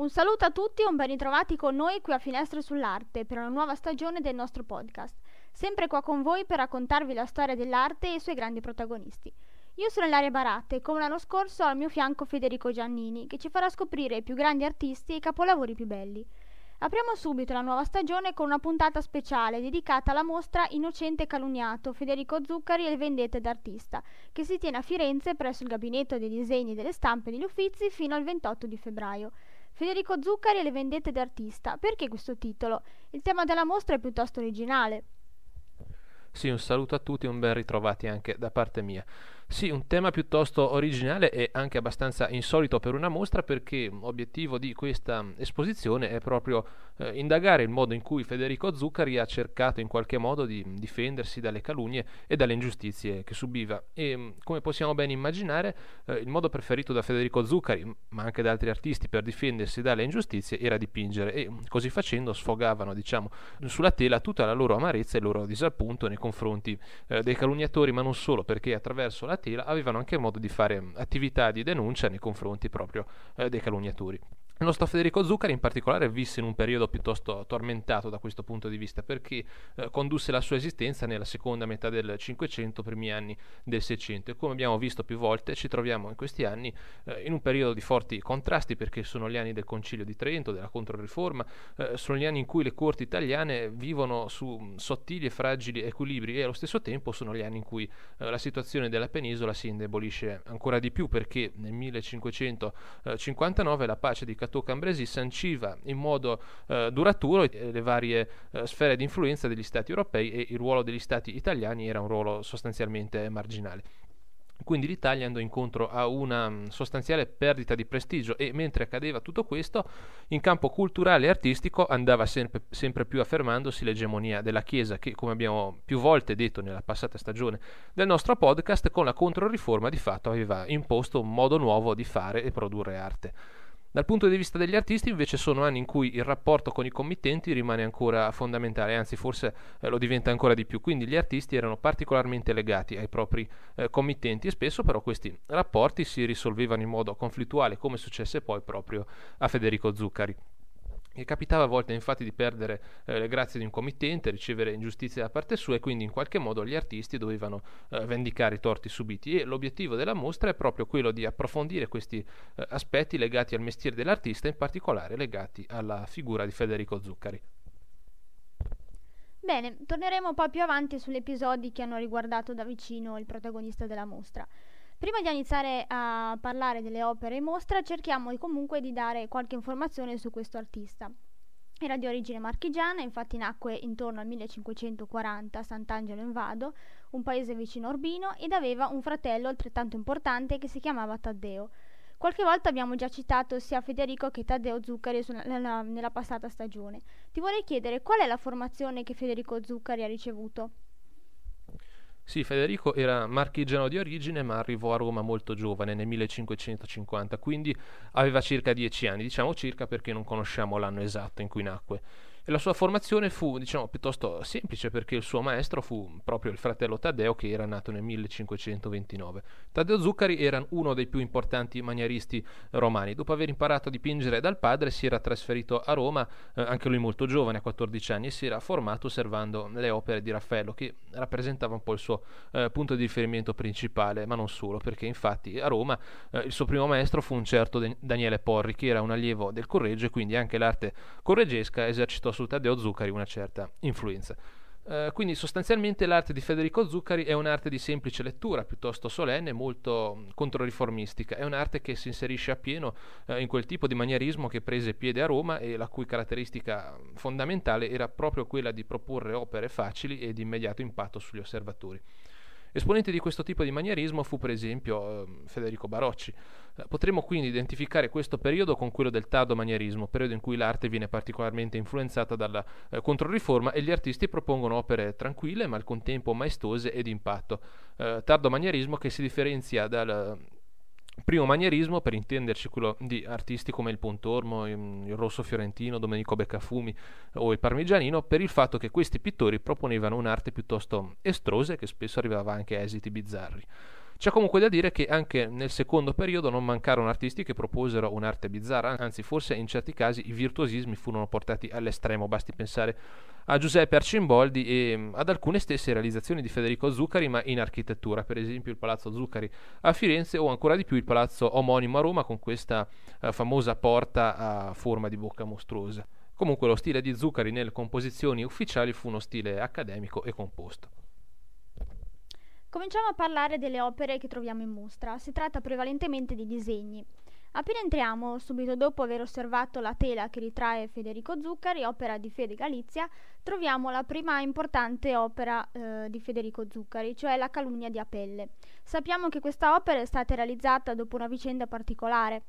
Un saluto a tutti e un ben ritrovati con noi qui a Finestre sull'Arte per una nuova stagione del nostro podcast. Sempre qua con voi per raccontarvi la storia dell'arte e i suoi grandi protagonisti. Io sono Ilaria Baratte e come l'anno scorso ho al mio fianco Federico Giannini che ci farà scoprire i più grandi artisti e i capolavori più belli. Apriamo subito la nuova stagione con una puntata speciale dedicata alla mostra Innocente Calunniato Federico Zuccari e le vendette d'artista, che si tiene a Firenze presso il Gabinetto dei Disegni delle Stampe e degli Uffizi fino al 28 di febbraio. Federico Zuccari e le vendette d'artista. Perché questo titolo? Il tema della mostra è piuttosto originale. Sì, un saluto a tutti e un ben ritrovati anche da parte mia. Sì, un tema piuttosto originale e anche abbastanza insolito per una mostra perché l'obiettivo di questa esposizione è proprio eh, indagare il modo in cui Federico Zuccari ha cercato in qualche modo di difendersi dalle calunnie e dalle ingiustizie che subiva. E mm, come possiamo ben immaginare eh, il modo preferito da Federico Zuccari ma anche da altri artisti per difendersi dalle ingiustizie era dipingere e mm, così facendo sfogavano diciamo sulla tela tutta la loro amarezza e il loro disappunto nei confronti eh, dei calunniatori ma non solo perché attraverso la avevano anche modo di fare attività di denuncia nei confronti proprio eh, dei calunniatori. Il nostro Federico Zuccari in particolare visse in un periodo piuttosto tormentato da questo punto di vista perché eh, condusse la sua esistenza nella seconda metà del Cinquecento, primi anni del Seicento. E come abbiamo visto più volte ci troviamo in questi anni eh, in un periodo di forti contrasti perché sono gli anni del Concilio di Trento, della Controriforma, eh, sono gli anni in cui le corti italiane vivono su sottili e fragili equilibri e allo stesso tempo sono gli anni in cui eh, la situazione della penisola si indebolisce ancora di più perché nel 1559 la pace di Catania Cateau Cambresi sanciva in modo eh, duraturo le varie eh, sfere di influenza degli Stati europei e il ruolo degli Stati italiani era un ruolo sostanzialmente marginale. Quindi l'Italia andò incontro a una mm, sostanziale perdita di prestigio e mentre accadeva tutto questo, in campo culturale e artistico andava sempre, sempre, più affermandosi l'egemonia della Chiesa che, come abbiamo più volte detto nella passata stagione del nostro podcast, con la controriforma di fatto aveva imposto un modo nuovo di fare e produrre arte. Dal punto di vista degli artisti invece sono anni in cui il rapporto con i committenti rimane ancora fondamentale, anzi forse eh, lo diventa ancora di più, quindi gli artisti erano particolarmente legati ai propri eh, committenti e spesso però questi rapporti si risolvevano in modo conflittuale come successe poi proprio a Federico Zuccari. E capitava a volte infatti di perdere eh, le grazie di un committente, ricevere ingiustizie da parte sua e quindi in qualche modo gli artisti dovevano eh, vendicare i torti subiti e l'obiettivo della mostra è proprio quello di approfondire questi eh, aspetti legati al mestiere dell'artista, in particolare legati alla figura di Federico Zuccari. Bene, torneremo poi più avanti sugli episodi che hanno riguardato da vicino il protagonista della mostra. Prima di iniziare a parlare delle opere in mostra, cerchiamo comunque di dare qualche informazione su questo artista. Era di origine marchigiana, infatti nacque intorno al 1540 a Sant'Angelo in Vado, un paese vicino Urbino, ed aveva un fratello altrettanto importante che si chiamava Taddeo. Qualche volta abbiamo già citato sia Federico che Taddeo Zuccari nella, nella passata stagione. Ti vorrei chiedere qual è la formazione che Federico Zuccari ha ricevuto? Sì, Federico era marchigiano di origine, ma arrivò a Roma molto giovane, nel 1550, quindi aveva circa dieci anni, diciamo circa perché non conosciamo l'anno esatto in cui nacque. E la sua formazione fu, diciamo, piuttosto semplice perché il suo maestro fu proprio il fratello Taddeo che era nato nel 1529. Taddeo Zuccari era uno dei più importanti manieristi romani. Dopo aver imparato a dipingere dal padre si era trasferito a Roma, eh, anche lui molto giovane, a 14 anni, e si era formato osservando le opere di Raffaello che rappresentava un po' il suo eh, punto di riferimento principale, ma non solo, perché infatti a Roma eh, il suo primo maestro fu un certo Daniele Porri che era un allievo del Correggio e quindi anche l'arte correggesca esercitò avuto su Taddeo Zuccari una certa influenza. Uh, quindi sostanzialmente l'arte di Federico Zuccari è un'arte di semplice lettura, piuttosto solenne, molto controriformistica. È un'arte che si inserisce appieno uh, in quel tipo di manierismo che prese piede a Roma e la cui caratteristica fondamentale era proprio quella di proporre opere facili e di immediato impatto sugli osservatori. Esponente di questo tipo di manierismo fu per esempio eh, Federico Barocci. Eh, potremmo quindi identificare questo periodo con quello del tardo manierismo, periodo in cui l'arte viene particolarmente influenzata dalla eh, Controriforma e gli artisti propongono opere tranquille ma al contempo maestose e di impatto. Eh, tardo manierismo che si differenzia dal Primo manierismo, per intenderci quello di artisti come il Pontormo, il Rosso Fiorentino, Domenico Beccafumi o il Parmigianino, per il fatto che questi pittori proponevano un'arte piuttosto estrosa e che spesso arrivava anche a esiti bizzarri. C'è comunque da dire che anche nel secondo periodo non mancarono artisti che proposero un'arte bizzarra, anzi forse in certi casi i virtuosismi furono portati all'estremo, basti pensare a Giuseppe Arcimboldi e mm, ad alcune stesse realizzazioni di Federico Zuccari, ma in architettura, per esempio il Palazzo Zuccari a Firenze o ancora di più il palazzo omonimo a Roma con questa eh, famosa porta a forma di bocca mostruosa. Comunque lo stile di Zuccari nelle composizioni ufficiali fu uno stile accademico e composto. Cominciamo a parlare delle opere che troviamo in mostra. Si tratta prevalentemente di disegni. Appena entriamo, subito dopo aver osservato la tela che ritrae Federico Zuccari, opera di Fede Galizia, troviamo la prima importante opera eh, di Federico Zuccari, cioè La calunnia di Apelle. Sappiamo che questa opera è stata realizzata dopo una vicenda particolare.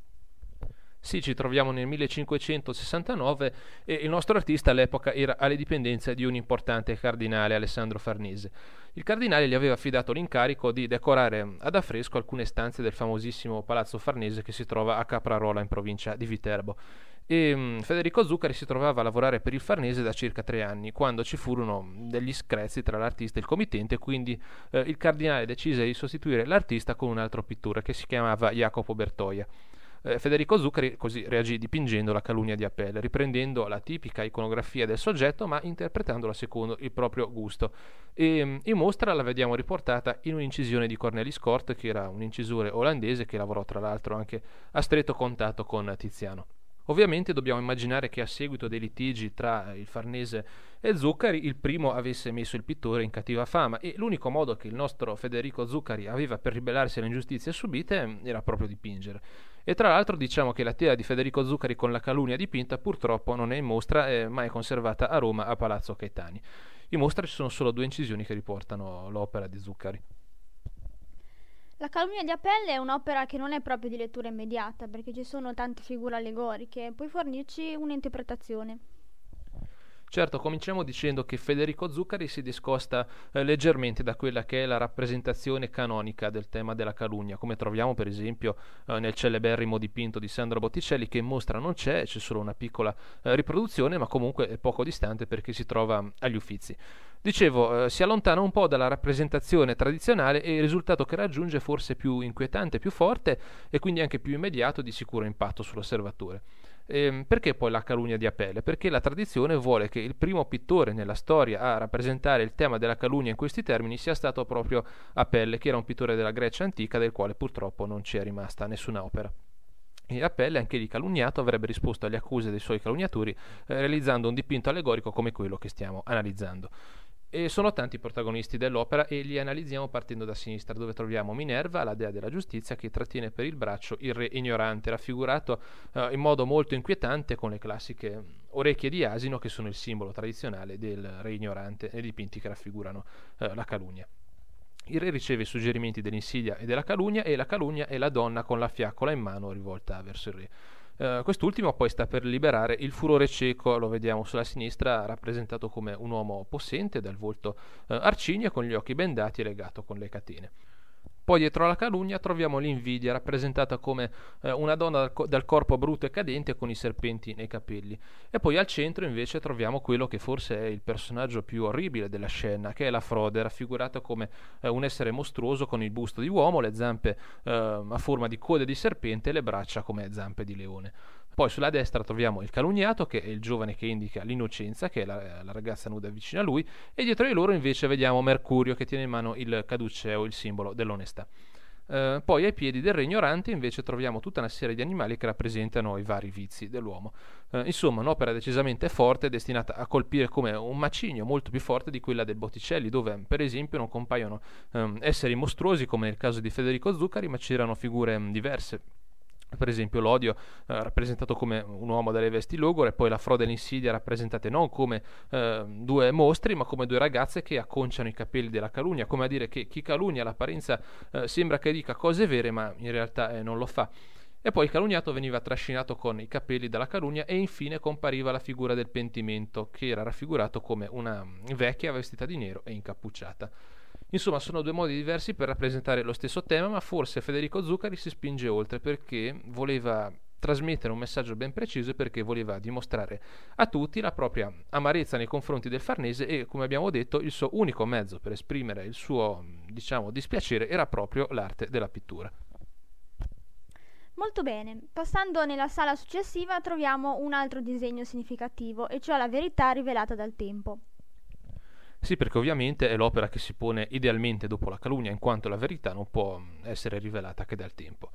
Sì, ci troviamo nel 1569 e il nostro artista all'epoca era alle dipendenze di un importante cardinale, Alessandro Farnese. Il cardinale gli aveva affidato l'incarico di decorare ad affresco alcune stanze del famosissimo Palazzo Farnese che si trova a Caprarola in provincia di Viterbo. E um, Federico Zuccari si trovava a lavorare per il Farnese da circa tre anni, quando ci furono degli screzi tra l'artista e il committente, quindi eh, il cardinale decise di sostituire l'artista con un altro pittore che si chiamava Jacopo Bertoia. Eh, Federico Zuccari così reagì dipingendo la calunnia di Appelle, riprendendo la tipica iconografia del soggetto ma interpretandola secondo il proprio gusto. E, mm, in mostra la vediamo riportata in un'incisione di Cornelis Kort, che era un incisore olandese che lavorò tra l'altro anche a stretto contatto con Tiziano. Ovviamente dobbiamo immaginare che a seguito dei litigi tra il Farnese e Zuccari il primo avesse messo il pittore in cattiva fama e l'unico modo che il nostro Federico Zuccari aveva per ribellarsi alle ingiustizie subite mm, era proprio dipingere. E tra l'altro diciamo che la tela di Federico Zuccari con la calunnia dipinta purtroppo non è in mostra, è mai conservata a Roma a Palazzo Caetani. In mostra ci sono solo due incisioni che riportano l'opera di Zuccari. La calunnia di Apelle è un'opera che non è proprio di lettura immediata perché ci sono tante figure allegoriche, puoi fornirci un'interpretazione. Certo, cominciamo dicendo che Federico Zuccari si discosta eh, leggermente da quella che è la rappresentazione canonica del tema della calunnia, come troviamo per esempio eh, nel celeberrimo dipinto di Sandro Botticelli che in mostra non c'è, c'è solo una piccola eh, riproduzione, ma comunque è poco distante perché si trova agli Uffizi. Dicevo, eh, si allontana un po' dalla rappresentazione tradizionale e il risultato che raggiunge è forse più inquietante, più forte e quindi anche più immediato di sicuro impatto sull'osservatore. Ehm, perché poi la calunnia di Apelle? Perché la tradizione vuole che il primo pittore nella storia a rappresentare il tema della calunnia in questi termini sia stato proprio Apelle, che era un pittore della Grecia antica del quale purtroppo non ci è rimasta nessuna opera. E Apelle, anche lì calunniato, avrebbe risposto alle accuse dei suoi calunniatori eh, realizzando un dipinto allegorico come quello che stiamo analizzando. E sono tanti i protagonisti dell'opera e li analizziamo partendo da sinistra, dove troviamo Minerva, la dea della giustizia, che trattiene per il braccio il re ignorante, raffigurato eh, in modo molto inquietante con le classiche orecchie di asino, che sono il simbolo tradizionale del re ignorante, nei dipinti che raffigurano eh, la calunnia. Il re riceve i suggerimenti dell'insidia e della calunnia, e la calunnia è la donna con la fiaccola in mano rivolta verso il re. Uh, quest'ultimo poi sta per liberare il furore cieco, lo vediamo sulla sinistra, rappresentato come un uomo possente dal volto uh, arcigno con gli occhi bendati e legato con le catene. Poi dietro alla calunnia troviamo l'invidia, rappresentata come eh, una donna dal, co- dal, corpo brutto e cadente con i serpenti nei capelli. E poi al centro invece troviamo quello che forse è il personaggio più orribile della scena, che è la frode, raffigurata come eh, un essere mostruoso con il busto di uomo, le zampe eh, a forma di code di serpente e le braccia come zampe di leone. Poi sulla destra troviamo il calunniato, che è il giovane che indica l'innocenza, che è la, la, ragazza nuda vicino a lui, e dietro di loro invece vediamo Mercurio che tiene in mano il caduceo, il simbolo dell'onestà. Uh, poi ai piedi del re ignorante invece troviamo tutta una serie di animali che rappresentano i vari vizi dell'uomo. Uh, insomma, un'opera decisamente forte, destinata a colpire come un macigno molto più forte di quella del Botticelli, dove per esempio non compaiono um, esseri mostruosi come nel caso di Federico Zuccari, ma c'erano figure um, diverse per esempio l'odio eh, rappresentato come un uomo dalle vesti logore, poi la frode e l'insidia rappresentate non come eh, due mostri, ma come due ragazze che acconciano i capelli della calunnia, come a dire che chi calunnia l'apparenza eh, sembra che dica cose vere, ma in realtà eh, non lo fa. E poi il calunniato veniva trascinato con i capelli dalla calunnia e infine compariva la figura del pentimento, che era raffigurato come una vecchia vestita di nero e incappucciata. Insomma, sono due modi diversi per rappresentare lo stesso tema, ma forse Federico Zuccari si spinge oltre perché voleva trasmettere un messaggio ben preciso e perché voleva dimostrare a tutti la propria amarezza nei confronti del Farnese e, come abbiamo detto, il suo unico mezzo per esprimere il suo diciamo, dispiacere era proprio l'arte della pittura. Molto bene, passando nella sala successiva troviamo un altro disegno significativo, e cioè la verità rivelata dal tempo. Sì, perché ovviamente è l'opera che si pone idealmente dopo la calunnia, in quanto la verità non può essere rivelata che dal tempo.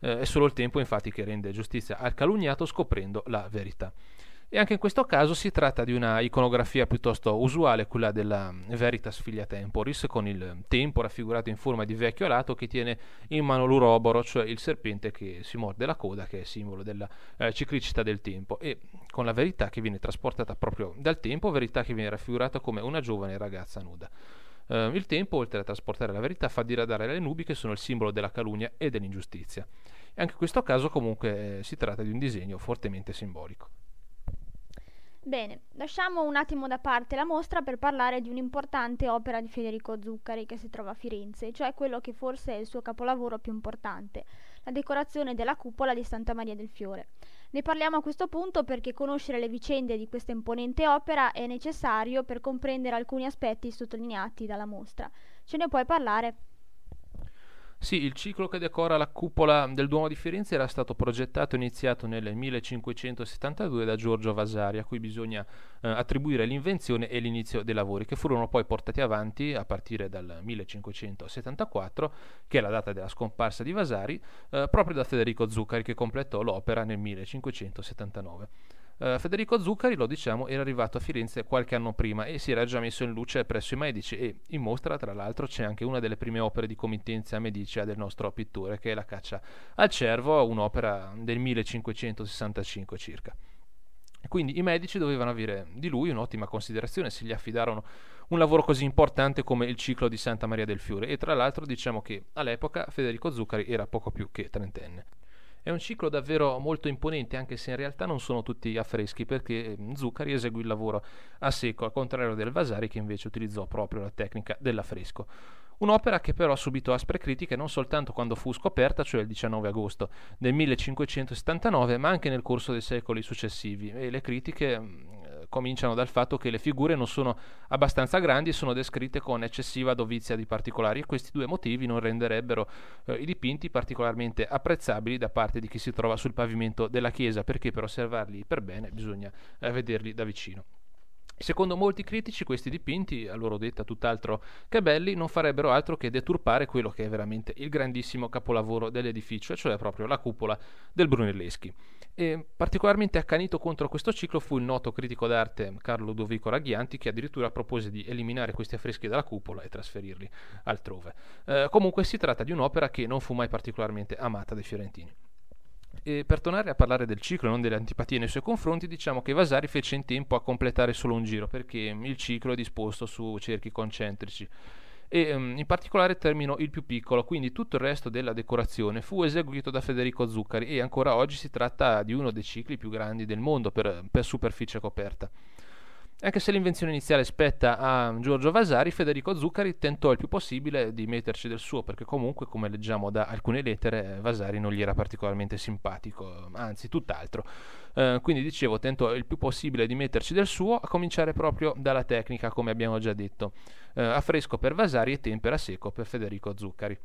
Eh, è solo il tempo infatti che rende giustizia al calunniato scoprendo la verità. E anche in questo caso si tratta di una iconografia piuttosto usuale, quella della Veritas Filia Temporis, con il tempo raffigurato in forma di vecchio alato che tiene in mano l'uroboro, cioè il serpente che si morde la coda, che è simbolo della eh, ciclicità del tempo, e con la verità che viene trasportata proprio dal tempo, verità che viene raffigurata come una giovane ragazza nuda. Uh, il tempo, oltre a trasportare la verità, fa diradare le nubi che sono il simbolo della calunnia e dell'ingiustizia. E anche in questo caso comunque eh, si tratta di un disegno fortemente simbolico. Bene, lasciamo un attimo da parte la mostra per parlare di un'importante opera di Federico Zuccari che si trova a Firenze, cioè quello che forse è il suo capolavoro più importante, la decorazione della cupola di Santa Maria del Fiore. Ne parliamo a questo punto perché conoscere le vicende di questa imponente opera è necessario per comprendere alcuni aspetti sottolineati dalla mostra. Ce ne puoi parlare? Sì, il ciclo che decora la cupola del Duomo di Firenze era stato progettato e iniziato nel 1572 da Giorgio Vasari, a cui bisogna eh, attribuire l'invenzione e l'inizio dei lavori, che furono poi portati avanti a partire dal 1574, che è la data della scomparsa di Vasari, eh, proprio da Federico Zuccari, che completò l'opera nel 1579. Uh, Federico Zuccari, lo diciamo, era arrivato a Firenze qualche anno prima e si era già messo in luce presso i Medici e in mostra, tra l'altro, c'è anche una delle prime opere di committenza medicea del nostro pittore, che è La caccia al cervo, un'opera del 1565 circa. Quindi i medici dovevano avere di lui un'ottima considerazione se gli affidarono un lavoro così importante come il ciclo di Santa Maria del Fiore e tra l'altro diciamo che all'epoca Federico Zuccari era poco più che trentenne. È un ciclo davvero molto imponente, anche se in realtà non sono tutti affreschi, perché mm, Zuccari eseguì il lavoro a secco, al contrario del Vasari che invece utilizzò proprio la tecnica dell'affresco. Un'opera che però subito aspre critiche non soltanto quando fu scoperta, cioè il 19 agosto del 1579, ma anche nel corso dei secoli successivi e le critiche mm, cominciano dal fatto che le figure non sono abbastanza grandi e sono descritte con eccessiva dovizia di particolari e questi due motivi non renderebbero eh, i dipinti particolarmente apprezzabili da parte di chi si trova sul pavimento della chiesa perché per osservarli per bene bisogna eh, vederli da vicino. Secondo molti critici questi dipinti, a loro detta tutt'altro che belli, non farebbero altro che deturpare quello che è veramente il grandissimo capolavoro dell'edificio, cioè proprio la cupola del Brunelleschi. E particolarmente accanito contro questo ciclo fu il noto critico d'arte Carlo Ludovico Raghianti che addirittura propose di eliminare questi affreschi dalla cupola e trasferirli altrove. Eh, comunque si tratta di un'opera che non fu mai particolarmente amata dai fiorentini. E per tornare a parlare del ciclo e non delle antipatie nei suoi confronti, diciamo che Vasari fece in tempo a completare solo un giro perché il ciclo è disposto su cerchi concentrici e um, in particolare terminò il più piccolo, quindi tutto il resto della decorazione fu eseguito da Federico Zuccari e ancora oggi si tratta di uno dei cicli più grandi del mondo per, per superficie coperta. Anche se l'invenzione iniziale spetta a Giorgio Vasari, Federico Zuccari tentò il più possibile di metterci del suo, perché comunque, come leggiamo da alcune lettere, Vasari non gli era particolarmente simpatico, anzi tutt'altro. Eh, quindi dicevo, tentò il più possibile di metterci del suo, a cominciare proprio dalla tecnica, come abbiamo già detto. Eh, a fresco per Vasari e tempera secco per Federico Zuccari.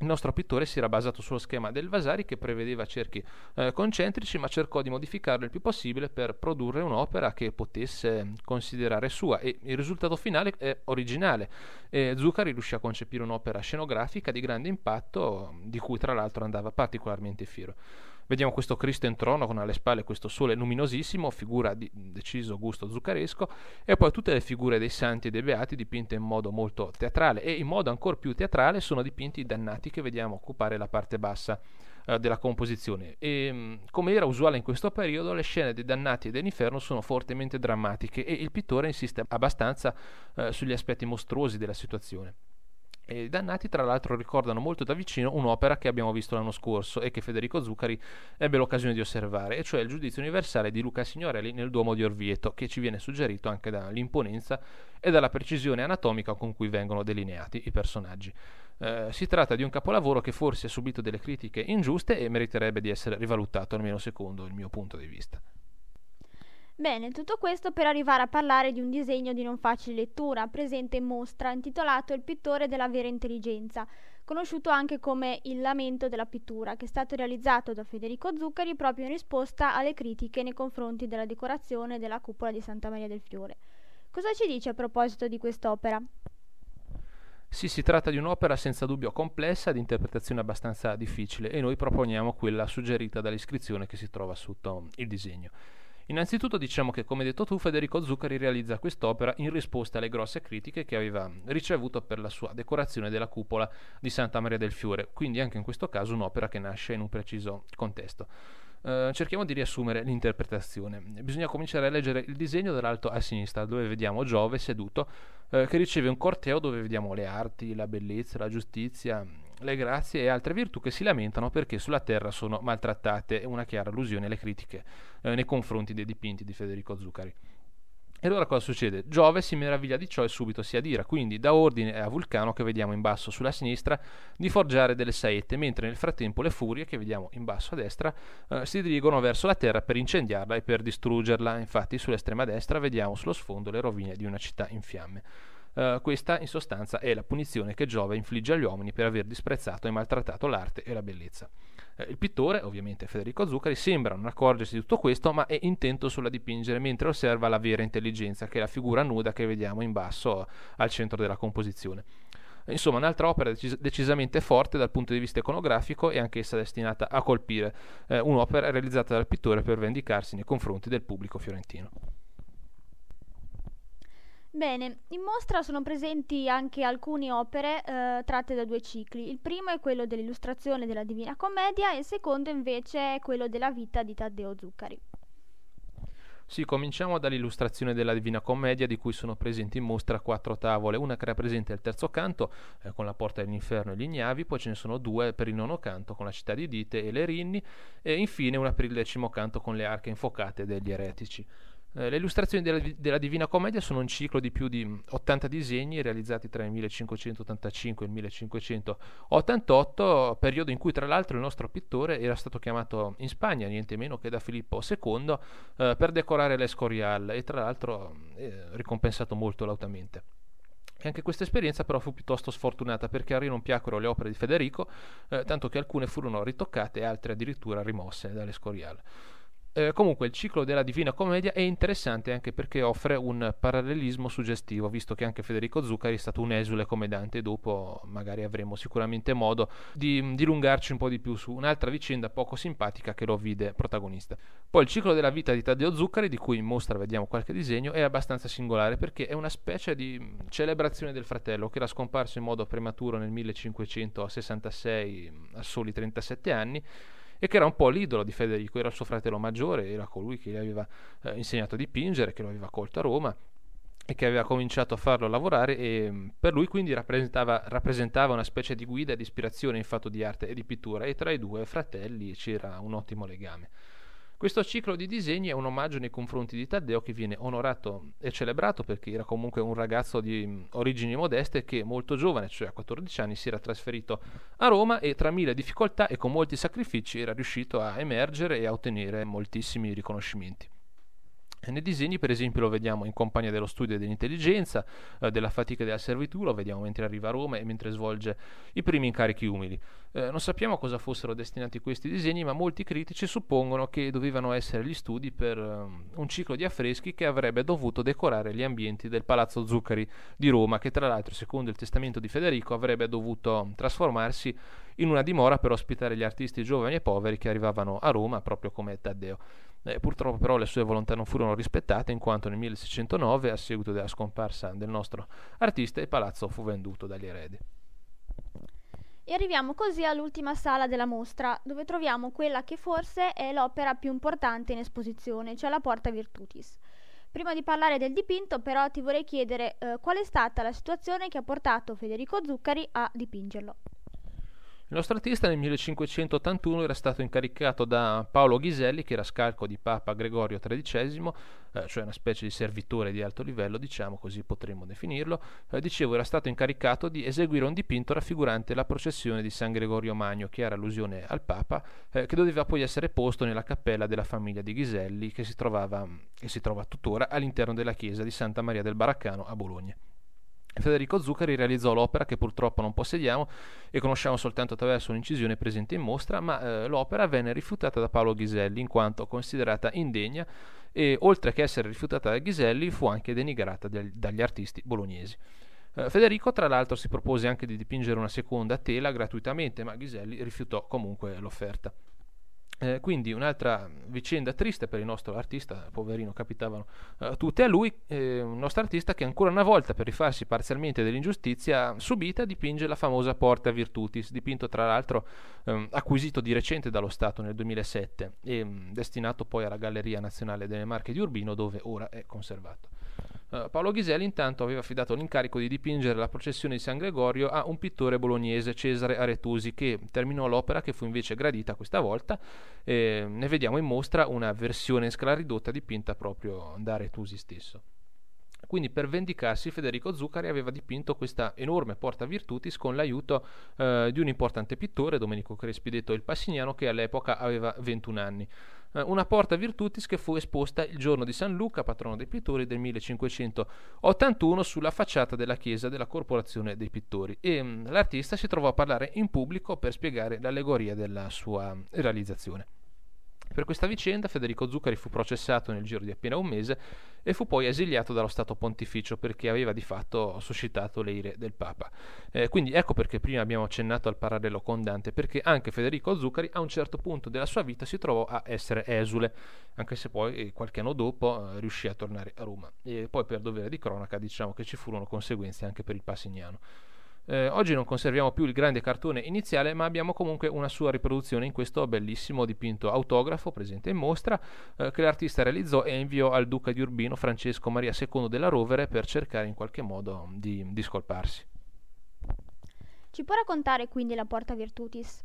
Il nostro pittore si era basato sullo schema del Vasari che prevedeva cerchi eh, concentrici, ma cercò di modificarlo il più possibile per produrre un'opera che potesse considerare sua e il risultato finale è originale. E Zuccari riuscì a concepire un'opera scenografica di grande impatto, di cui tra l'altro andava particolarmente fiero. Vediamo questo Cristo in trono con alle spalle questo sole luminosissimo, figura di deciso gusto zuccaresco, e poi tutte le figure dei santi e dei beati dipinte in modo molto teatrale e in modo ancora più teatrale sono dipinti i dannati che vediamo occupare la parte bassa eh, della composizione. E mm, come era usuale in questo periodo, le scene dei dannati e dell'inferno sono fortemente drammatiche e il pittore insiste abbastanza eh, sugli aspetti mostruosi della situazione. E I dannati, tra l'altro, ricordano molto da vicino un'opera che abbiamo visto l'anno scorso e che Federico Zuccari ebbe l'occasione di osservare, e cioè il giudizio universale di Luca Signorelli nel Duomo di Orvieto, che ci viene suggerito anche dall'imponenza e dalla precisione anatomica con cui vengono delineati i personaggi. Eh, si tratta di un capolavoro che forse ha subito delle critiche ingiuste e meriterebbe di essere rivalutato, almeno secondo il mio punto di vista. Bene, tutto questo per arrivare a parlare di un disegno di non facile lettura, presente in mostra, intitolato Il pittore della vera intelligenza, conosciuto anche come Il lamento della pittura, che è stato realizzato da Federico Zuccari proprio in risposta alle critiche nei confronti della decorazione della cupola di Santa Maria del Fiore. Cosa ci dice a proposito di quest'opera? Sì, si tratta di un'opera senza dubbio complessa, di interpretazione abbastanza difficile e noi proponiamo quella suggerita dall'iscrizione che si trova sotto il disegno. Innanzitutto diciamo che, come detto tu, Federico Zuccari realizza quest'opera in risposta alle grosse critiche che aveva ricevuto per la sua decorazione della cupola di Santa Maria del Fiore, quindi anche in questo caso un'opera che nasce in un preciso contesto. Uh, cerchiamo di riassumere l'interpretazione. Bisogna cominciare a leggere il disegno dall'alto a sinistra, dove vediamo Giove seduto, uh, che riceve un corteo dove vediamo le arti, la bellezza, la giustizia, le grazie e altre virtù che si lamentano perché sulla terra sono maltrattate, una chiara allusione alle critiche eh, nei confronti dei dipinti di Federico Zuccari. E allora cosa succede? Giove si meraviglia di ciò e subito si adira, quindi dà ordine a Vulcano, che vediamo in basso sulla sinistra, di forgiare delle saette, mentre nel frattempo le furie, che vediamo in basso a destra, eh, si dirigono verso la terra per incendiarla e per distruggerla. Infatti sull'estrema destra vediamo sullo sfondo le rovine di una città in fiamme. Uh, questa in sostanza è la punizione che Giove infligge agli uomini per aver disprezzato e maltrattato l'arte e la bellezza. Uh, il pittore, ovviamente Federico Zuccari, sembra non accorgersi di tutto questo, ma è intento sulla dipingere mentre osserva la vera intelligenza, che è la figura nuda che vediamo in basso al centro della composizione. Insomma, un'altra opera decis- decisamente forte dal punto di vista iconografico e anch'essa destinata a colpire, eh, un'opera realizzata dal pittore per vendicarsi nei confronti del pubblico fiorentino. Bene, in mostra sono presenti anche alcune opere eh, tratte da due cicli. Il primo è quello dell'illustrazione della Divina Commedia e il secondo invece è quello della vita di Taddeo Zuccari. Sì, cominciamo dall'illustrazione della Divina Commedia di cui sono presenti in mostra quattro tavole, una che rappresenta il terzo canto eh, con la porta dell'inferno e gli ignavi, poi ce ne sono due per il nono canto con la città di Dite e le Rinni e infine una per il decimo canto con le arche infocate degli eretici. Eh, le illustrazioni della, della, Divina Commedia sono un ciclo di più di 80 disegni realizzati tra il 1585 e il 1588, periodo in cui tra l'altro il nostro pittore era stato chiamato in Spagna, niente meno che da Filippo II, eh, per decorare l'Escorial e tra l'altro eh, ricompensato molto lautamente. E anche questa esperienza però fu piuttosto sfortunata perché a Rio non piacquero le opere di Federico, eh, tanto che alcune furono ritoccate e altre addirittura rimosse dall'Escorial. Eh, comunque il ciclo della Divina Commedia è interessante anche perché offre un parallelismo suggestivo, visto che anche Federico Zuccari è stato un esule commedante e dopo magari avremo sicuramente modo di dilungarci un po' di più su un'altra vicenda poco simpatica che lo vide protagonista. Poi il ciclo della vita di Taddeo Zuccari, di cui in mostra vediamo qualche disegno, è abbastanza singolare perché è una specie di celebrazione del fratello che era scomparso in modo prematuro nel 1566 a soli 37 anni e che era un po' l'idolo di Federico, era il suo fratello maggiore, era colui che gli aveva eh, insegnato a dipingere, che lo aveva colto a Roma e che aveva cominciato a farlo lavorare e mm, per lui quindi rappresentava, rappresentava una specie di guida e di ispirazione in fatto di arte e di pittura e tra i due fratelli c'era un ottimo legame. Questo ciclo di disegni è un omaggio nei confronti di Taddeo che viene onorato e celebrato perché era comunque un ragazzo di mm, origini modeste che molto giovane, cioè a 14 anni, si era trasferito a Roma e tra mille difficoltà e con molti sacrifici era riuscito a emergere e a ottenere moltissimi riconoscimenti. Nei disegni, per esempio, lo vediamo in compagnia dello studio dell'intelligenza, eh, della fatica e della servitù, lo vediamo mentre arriva a Roma e mentre svolge i primi incarichi umili. Eh, non sappiamo a cosa fossero destinati questi disegni, ma molti critici suppongono che dovevano essere gli studi per um, un ciclo di affreschi che avrebbe dovuto decorare gli ambienti del Palazzo Zuccari di Roma, che tra l'altro, secondo il testamento di Federico, avrebbe dovuto trasformarsi in una dimora per ospitare gli artisti giovani e poveri che arrivavano a Roma, proprio come Taddeo. Eh, purtroppo però le sue volontà non furono rispettate in quanto nel 1609, a seguito della scomparsa del nostro artista, il palazzo fu venduto dagli eredi. E arriviamo così all'ultima sala della mostra, dove troviamo quella che forse è l'opera più importante in esposizione, cioè la Porta Virtutis. Prima di parlare del dipinto, però, ti vorrei chiedere eh, qual è stata la situazione che ha portato Federico Zuccari a dipingerlo. Il nostro artista nel 1581 era stato incaricato da Paolo Ghiselli, che era scalco di Papa Gregorio XIII, eh, cioè una specie di servitore di alto livello, diciamo così potremmo definirlo. Eh, dicevo, era stato incaricato di eseguire un dipinto raffigurante la processione di San Gregorio Magno, che era allusione al Papa, eh, che doveva poi essere posto nella cappella della famiglia di Ghiselli, che si, trovava, che si trova tuttora all'interno della chiesa di Santa Maria del Baraccano a Bologna. Federico Zuccari realizzò l'opera che purtroppo non possediamo e conosciamo soltanto attraverso un'incisione presente in mostra, ma eh, l'opera venne rifiutata da Paolo Ghiselli in quanto considerata indegna e oltre che essere rifiutata da Ghiselli fu anche denigrata dagli artisti bolognesi. Eh, Federico tra l'altro si propose anche di dipingere una seconda tela gratuitamente, ma Ghiselli rifiutò comunque l'offerta. Eh, quindi un'altra vicenda triste per il nostro artista, poverino, capitavano eh, tutte a lui, eh, un nostro artista che ancora una volta per rifarsi parzialmente dell'ingiustizia subita dipinge la famosa Porta Virtutis, dipinto tra l'altro ehm, acquisito di recente dallo Stato nel 2007 e mh, mm, destinato poi alla Galleria Nazionale delle Marche di Urbino dove ora è conservato. Uh, Paolo Ghiselli intanto aveva affidato l'incarico di dipingere la processione di San Gregorio a un pittore bolognese, Cesare Aretusi, che terminò l'opera che fu invece gradita questa volta. Eh, ne vediamo in mostra una versione in scala ridotta dipinta proprio da Aretusi stesso. Quindi per vendicarsi Federico Zuccari aveva dipinto questa enorme porta Virtutis con l'aiuto eh, di un importante pittore, Domenico Crespi detto il Passignano, che all'epoca aveva 21 anni. Eh, una porta Virtutis che fu esposta il giorno di San Luca, patrono dei pittori, del 1581 sulla facciata della chiesa della Corporazione dei Pittori e mh, mm, l'artista si trovò a parlare in pubblico per spiegare l'allegoria della sua realizzazione. Per questa vicenda Federico Zuccari fu processato nel giro di appena un mese e fu poi esiliato dallo Stato Pontificio perché aveva di fatto suscitato le ire del Papa. Eh, quindi ecco perché prima abbiamo accennato al parallelo con Dante, perché anche Federico Zuccari a un certo punto della sua vita si trovò a essere esule, anche se poi eh, qualche anno dopo eh, riuscì a tornare a Roma. E poi per dovere di cronaca diciamo che ci furono conseguenze anche per il Passignano. Eh, oggi non conserviamo più il grande cartone iniziale, ma abbiamo comunque una sua riproduzione in questo bellissimo dipinto autografo presente in mostra eh, che l'artista realizzò e inviò al duca di Urbino Francesco Maria II della Rovere per cercare in qualche modo di discolparsi. Ci può raccontare quindi la Porta Virtutis?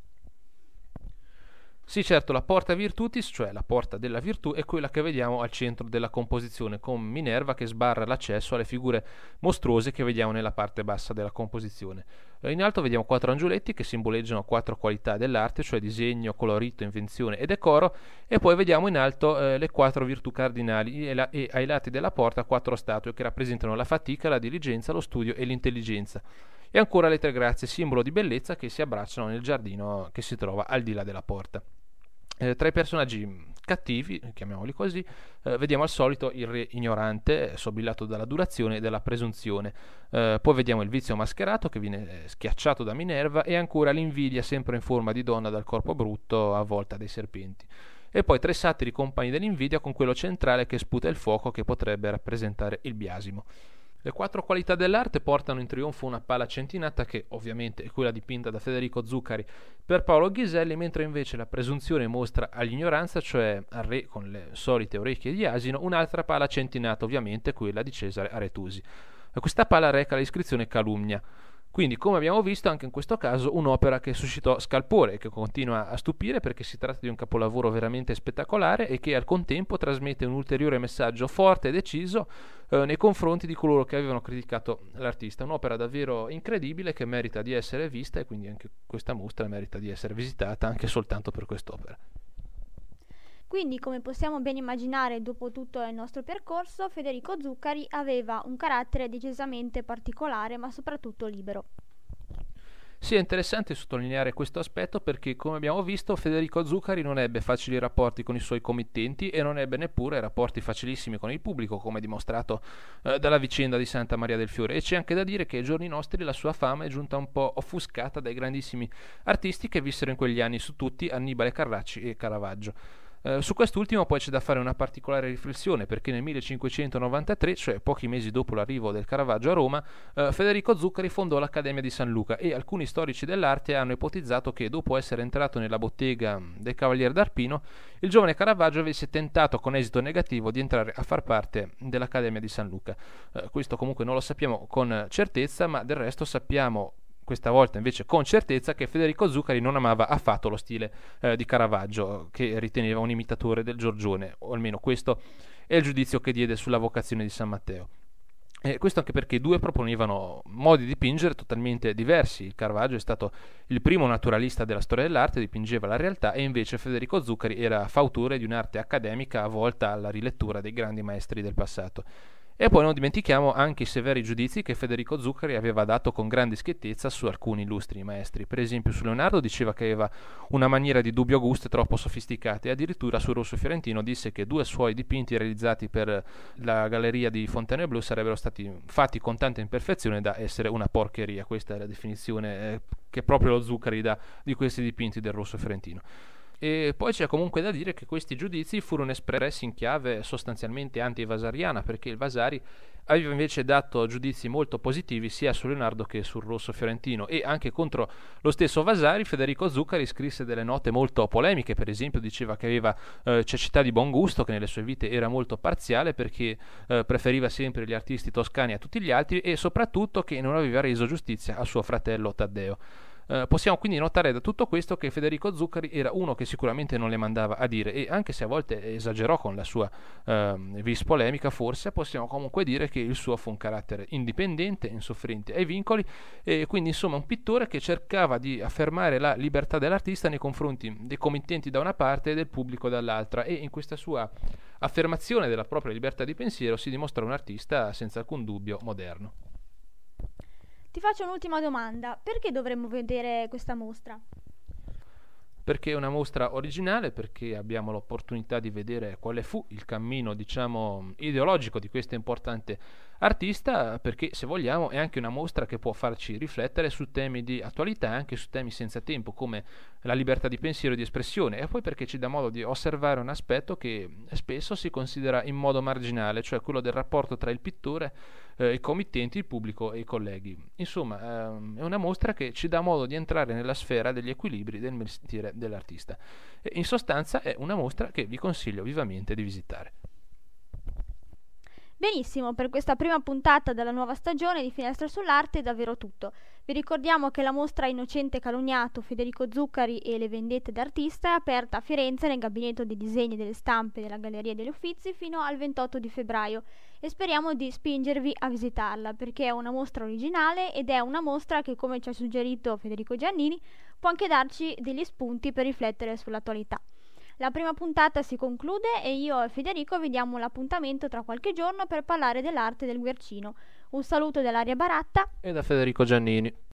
Sì, certo, la porta virtutis, cioè la porta della virtù, è quella che vediamo al centro della composizione, con Minerva che sbarra l'accesso alle figure mostruose che vediamo nella parte bassa della composizione. Eh, in alto vediamo quattro angioletti che simboleggiano quattro qualità dell'arte, cioè disegno, colorito, invenzione e decoro, e poi vediamo in alto eh, le quattro virtù cardinali e, la, e ai lati della porta quattro statue che rappresentano la fatica, la diligenza, lo studio e l'intelligenza. E ancora le tre grazie, simbolo di bellezza che si abbracciano nel giardino che si trova al di là della porta. Eh, tra i personaggi cattivi, chiamiamoli così, eh, vediamo al solito il re ignorante, sobillato dalla durazione e dalla presunzione. Eh, poi vediamo il vizio mascherato che viene eh, schiacciato da Minerva e ancora l'invidia sempre in forma di donna dal corpo brutto avvolta dai serpenti. E poi tre satiri compagni dell'invidia con quello centrale che sputa il fuoco che potrebbe rappresentare il biasimo. Le quattro qualità dell'arte portano in trionfo una pala centinata che ovviamente è quella dipinta da Federico Zuccari per Paolo Ghiselli, mentre invece la presunzione mostra all'ignoranza, cioè al re con le solite orecchie di asino, un'altra pala centinata, ovviamente quella di Cesare Aretusi. Questa pala reca l'iscrizione calumnia. Quindi, come abbiamo visto, anche in questo caso un'opera che suscitò scalpore e che continua a stupire perché si tratta di un capolavoro veramente spettacolare e che al contempo trasmette un ulteriore messaggio forte e deciso eh, nei confronti di coloro che avevano criticato l'artista. Un'opera davvero incredibile che merita di essere vista e quindi anche questa mostra merita di essere visitata anche soltanto per quest'opera. Quindi, come possiamo ben immaginare dopo tutto il nostro percorso, Federico Zuccari aveva un carattere decisamente particolare, ma soprattutto libero. Sì, è interessante sottolineare questo aspetto perché, come abbiamo visto, Federico Zuccari non ebbe facili rapporti con i suoi committenti e non ebbe neppure rapporti facilissimi con il pubblico, come dimostrato eh, dalla vicenda di Santa Maria del Fiore. E c'è anche da dire che ai giorni nostri la sua fama è giunta un po' offuscata dai grandissimi artisti che vissero in quegli anni su tutti Annibale Carracci e Caravaggio. Eh, su quest'ultimo poi c'è da fare una particolare riflessione perché nel 1593, cioè pochi mesi dopo l'arrivo del Caravaggio a Roma, eh, Federico Zuccari fondò l'Accademia di San Luca e alcuni storici dell'arte hanno ipotizzato che dopo essere entrato nella bottega del Cavaliere d'Arpino, il giovane Caravaggio avesse tentato con esito negativo di entrare a far parte dell'Accademia di San Luca. Eh, questo comunque non lo sappiamo con certezza, ma del resto sappiamo questa volta invece con certezza, che Federico Zuccari non amava affatto lo stile eh, di Caravaggio, che riteneva un imitatore del Giorgione, o almeno questo è il giudizio che diede sulla vocazione di San Matteo. E questo anche perché i due proponevano modi di dipingere totalmente diversi. Il Caravaggio è stato il primo naturalista della storia dell'arte, dipingeva la realtà, e invece Federico Zuccari era fautore di un'arte accademica volta alla rilettura dei grandi maestri del passato. E poi non dimentichiamo anche i severi giudizi che Federico Zuccari aveva dato con grande schiettezza su alcuni illustri maestri. Per esempio su Leonardo diceva che aveva una maniera di dubbio gusto troppo sofisticata e addirittura su Rosso Fiorentino disse che due suoi dipinti realizzati per la galleria di Fontainebleau sarebbero stati fatti con tanta imperfezione da essere una porcheria. Questa è la definizione eh, che proprio lo Zuccari dà di questi dipinti del Rosso Fiorentino. E poi c'è comunque da dire che questi giudizi furono espressi in chiave sostanzialmente anti-vasariana, perché il Vasari aveva invece dato giudizi molto positivi sia su Leonardo che sul rosso fiorentino e anche contro lo stesso Vasari Federico Zuccari scrisse delle note molto polemiche, per esempio diceva che aveva eh, cecità di buon gusto, che nelle sue vite era molto parziale perché eh, preferiva sempre gli artisti toscani a tutti gli altri e soprattutto che non aveva reso giustizia a suo fratello Taddeo. Eh, possiamo quindi notare da tutto questo che Federico Zuccari era uno che sicuramente non le mandava a dire e anche se a volte esagerò con la sua eh, vis polemica forse possiamo comunque dire che il suo fu un carattere indipendente, insofferente ai vincoli e quindi insomma un pittore che cercava di affermare la libertà dell'artista nei confronti dei committenti da una parte e del pubblico dall'altra e in questa sua affermazione della propria libertà di pensiero si dimostra un artista senza alcun dubbio moderno. Ti faccio un'ultima domanda. Perché dovremmo vedere questa mostra? perché è una mostra originale, perché abbiamo l'opportunità di vedere quale fu il cammino, diciamo, ideologico di questo importante artista, perché se vogliamo è anche una mostra che può farci riflettere su temi di attualità e anche su temi senza tempo, come la libertà di pensiero e di espressione, e poi perché ci dà modo di osservare un aspetto che spesso si considera in modo marginale, cioè quello del rapporto tra il pittore, eh, i committenti, il pubblico e i colleghi. Insomma, ehm, è una mostra che ci dà modo di entrare nella sfera degli equilibri del mestiere dell'artista. E in sostanza è una mostra che vi consiglio vivamente di visitare. Benissimo, per questa prima puntata della nuova stagione di Finestre sull'Arte è davvero tutto. Vi ricordiamo che la mostra Innocente Calunniato, Federico Zuccari e le vendette d'artista è aperta a Firenze nel gabinetto dei disegni delle stampe della Galleria degli Uffizi fino al 28 di febbraio e speriamo di spingervi a visitarla perché è una mostra originale ed è una mostra che, come ci ha suggerito Federico Giannini, può anche darci degli spunti per riflettere sull'attualità. La prima puntata si conclude e io e Federico vi diamo l'appuntamento tra qualche giorno per parlare dell'arte del Guercino. Un saluto dall'Aria Baratta e da Federico Giannini.